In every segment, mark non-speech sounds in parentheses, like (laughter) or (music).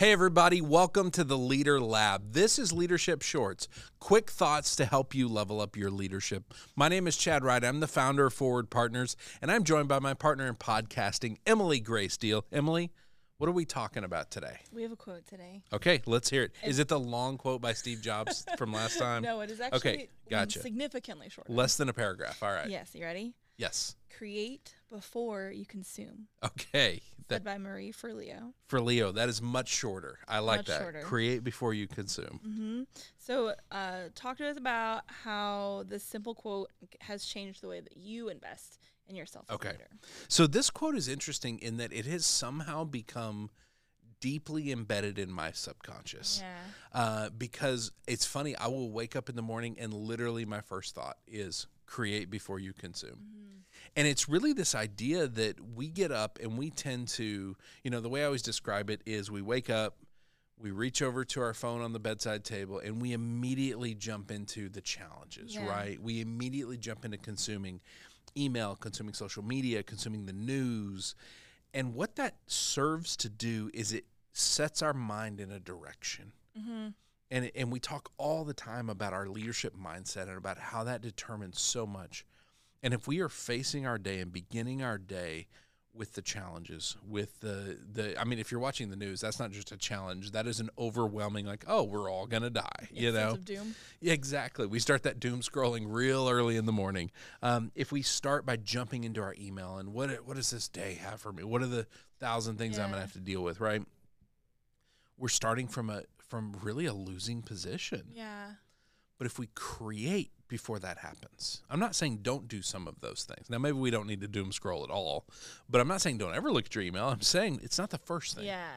Hey, everybody, welcome to the Leader Lab. This is Leadership Shorts, quick thoughts to help you level up your leadership. My name is Chad Wright. I'm the founder of Forward Partners, and I'm joined by my partner in podcasting, Emily Grace Deal. Emily, what are we talking about today? We have a quote today. Okay, let's hear it. Is it the long quote by Steve Jobs from last (laughs) time? No, it is actually Okay, gotcha. significantly shorter. Less than a paragraph. All right. Yes, you ready? Yes. Create before you consume. Okay. Said That, by Marie Forleo. for Leo, that is much shorter. I like Much that. shorter. Create before you consume. hmm So, uh, talk to us about how this simple quote has changed the way that you invest in yourself. as a Okay. leader. So this quote is interesting in that it has somehow become deeply embedded in my subconscious. Yeah. Uh, because it's funny, I will wake up in the morning and literally my first thought is create before you consume. Mm-hmm. And it's really this idea that we get up and we tend to, you know, the way I always describe it is we wake up, we reach over to our phone on the bedside table, and we immediately jump into the challenges, Yeah. right? We immediately jump into consuming email, consuming social media, consuming the news. And what that serves to do is it sets our mind in a direction. Mm-hmm. And, and we talk all the time about our leadership mindset and about how that determines so much. And if we are facing our day and beginning our day with the challenges, with the the I mean, if you're watching the news, that's not just a challenge. That is an overwhelming like, oh, we're all gonna die. you know, of doom. yeah, exactly. We start that doom scrolling real early in the morning. Um, if we start by jumping into our email and what what does this day have for me? What are the thousand things I'm gonna have to deal with? Right. We're starting from a from really a losing position. Yeah. But if we create before that happens, I'm not saying don't do some of those things. Now, maybe we don't need to doom scroll at all, but I'm not saying don't ever look at your email. I'm saying it's not the first thing. Yeah.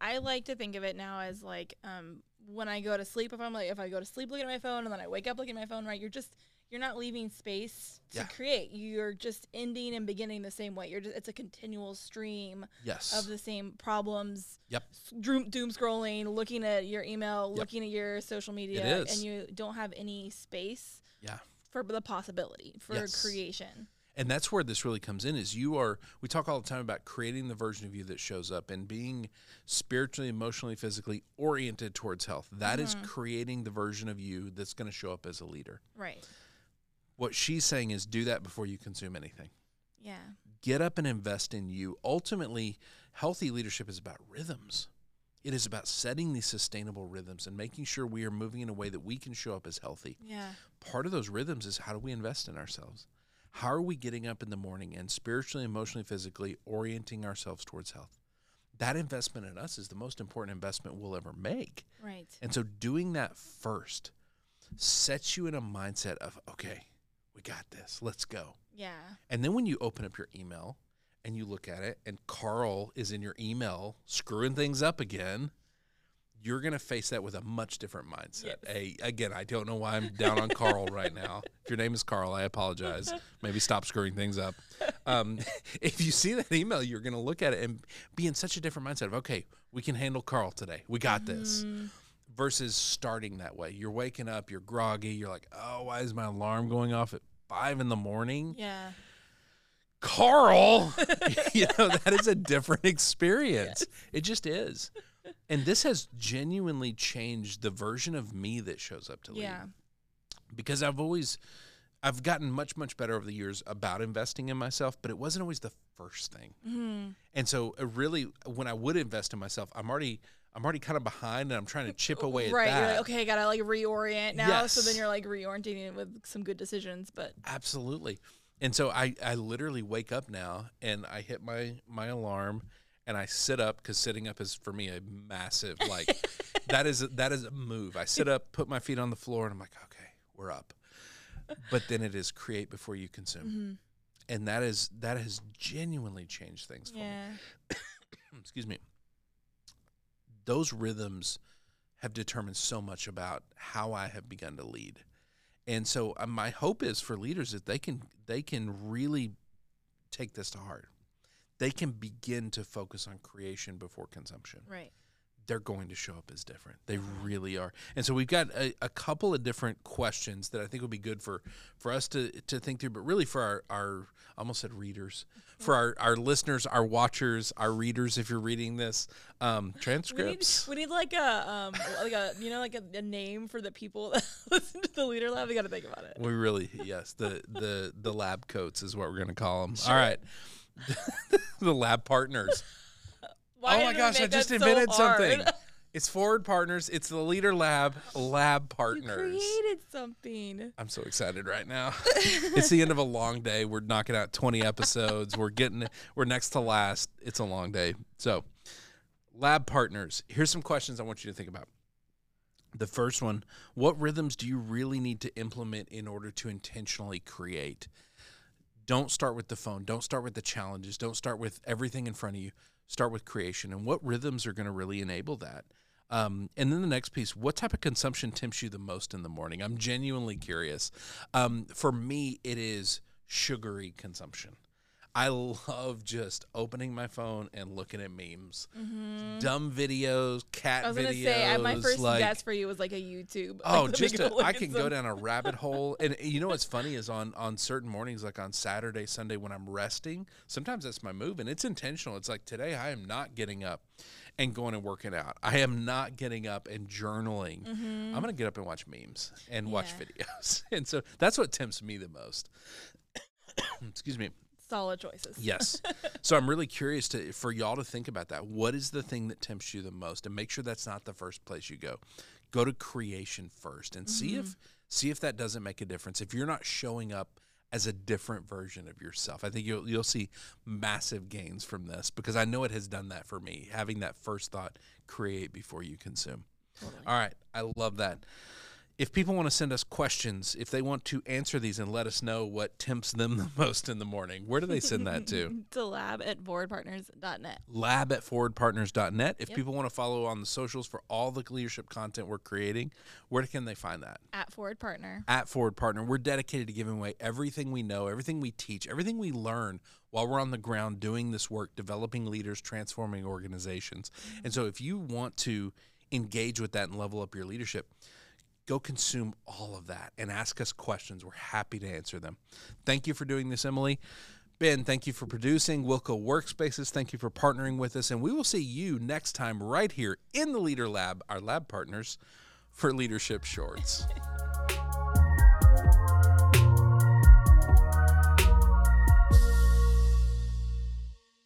I like to think of it now as like um, when I go to sleep. If I'm like, if I go to sleep looking at my phone and then I wake up looking at my phone, right? You're just you're not leaving space to Yeah. create. You're just ending and beginning the same way. You're just it's a continual stream Yes. of the same problems. Yep. Doom, doom scrolling, looking at your email, Yep. looking at your social media, is. and you don't have any space yeah. for the possibility for Yes. creation. And that's where this really comes in is you are we talk all the time about creating the version of you that shows up and being spiritually, emotionally, physically oriented towards health. That is Mhm. creating the version of you that's going to show up as a leader. Right. What she's saying is do that before you consume anything. Yeah. Get up and invest in you. Ultimately, healthy leadership is about rhythms. It is about setting these sustainable rhythms and making sure we are moving in a way that we can show up as healthy. Yeah. part of those rhythms is how do we invest in ourselves? How are we getting up in the morning and spiritually, emotionally, physically orienting ourselves towards health? That investment in us is the most important investment we'll ever make. Right. And so doing that first sets you in a mindset of, okay, we got this, let's go. Yeah. And then when you open up your email and you look at it and Carl is in your email screwing things up again, you're going to face that with a much different mindset. Yes. A, again, I don't know why I'm down on Carl (laughs) right now. If your name is Carl, I apologize. Maybe stop screwing things up. Um, (laughs) if you see that email, you're going to look at it and be in such a different mindset of, okay, we can handle Carl today. We got this. Mm, Versus starting that way. You're waking up, you're groggy, you're like, oh, why is my alarm going off at five in the morning? yeah. Carl, (laughs) (laughs) you know, that is a different experience. It just is. And this has genuinely changed the version of me that shows up to lead. Yeah. Because I've always I've gotten much much better over the years about investing in myself, but it wasn't always the first thing. Mm-hmm. And so uh, really when I would invest in myself, I'm already I'm already kind of behind and I'm trying to chip away at right. that. You're like, okay, I gotta like reorient now. So then you're like reorienting it with some good decisions. But Absolutely. And so I, I literally wake up now and I hit my, my alarm and I sit up because sitting up is for me a massive like (laughs) that is that is a move. I sit up, put my feet on the floor, and I'm like, okay, we're up. But then it is create before you consume, Mhm. and that is that has genuinely changed things for me. (coughs) Excuse me. Those rhythms have determined so much about how I have begun to lead. And so uh, my hope is for leaders that they can they can really take this to heart. They can begin to focus on creation before consumption. Right. They're going to show up as different. They really are. And so we've got a, a couple of different questions that I think would be good for for us to to think through, but really for our our I almost said readers, for our, our listeners, our watchers, our readers. If you're reading this, um, We need, transcripts. we need like a um like a you know like a, a name for the people that (laughs) listen to the leader lab. We got to think about it. We really yes the the the lab coats is what we're gonna call them. (laughs) All right, (laughs) the lab partners. Why oh my gosh, I just so invented something. (laughs) It's Forward Partners. It's the Leader Lab Lab Partners. You created something. I'm so excited right now. (laughs) it's the end of a long day. We're knocking out 20 episodes. We're getting we're next to last. It's a long day. So, lab partners, here's some questions I want you to think about. The first one, what rhythms do you really need to implement in order to intentionally create? Don't start with the phone. Don't start with the challenges. Don't start with everything in front of you. Start with creation and what rhythms are going to really enable that. Um, and then the next piece, what type of consumption tempts you the most in the morning? I'm genuinely curious. Um, for me, it is sugary consumption. I love just opening my phone and looking at memes, dumb videos, cat Mm-hmm. I was gonna videos. say my first like, guess for you was like a YouTube. (laughs) Oh, like, just (laughs) a, I can go down a rabbit (laughs) hole, and you know what's funny is on on certain mornings, like on Saturday, Sunday, when I'm resting. Sometimes that's my move, and it's intentional. It's like today I am not getting up and going and working out. I am not getting up and journaling. I'm gonna get up and watch memes and watch Mm-hmm. Videos, and so that's what tempts me the most. (coughs) Excuse me. Solid choices. Yes. (laughs) so I'm really curious to for y'all to think about that. What is the thing that tempts you the most? And make sure that's not the first place you go. Go to creation first and see if mm-hmm. see if that doesn't make a difference. If you're not showing up as a different version of yourself. I think you'll you'll see massive gains from this because I know it has done that for me. Having that first thought, create before you consume. All right, I love that. If people want to send us questions, if they want to answer these and let us know what tempts them (laughs) the most in the morning, where do they send that to? (laughs) to lab at forwardpartners.net. lab at forwardpartners.net. If Yep. people want to follow on the socials for all the leadership content we're creating, where can they find that? At Forward Partner. At Forward Partner, we're dedicated to giving away everything we know, everything we teach, everything we learn while we're on the ground doing this work, developing leaders, transforming organizations. Mm-hmm. And so if you want to engage with that and level up your leadership, go consume all of that and ask us questions. We're happy to answer them. Thank you for doing this, Emily. Ben, thank you for producing. Wilco Workspaces, thank you for partnering with us. And we will see you next time right here in the Leader Lab, our lab partners for Leadership Shorts. (laughs)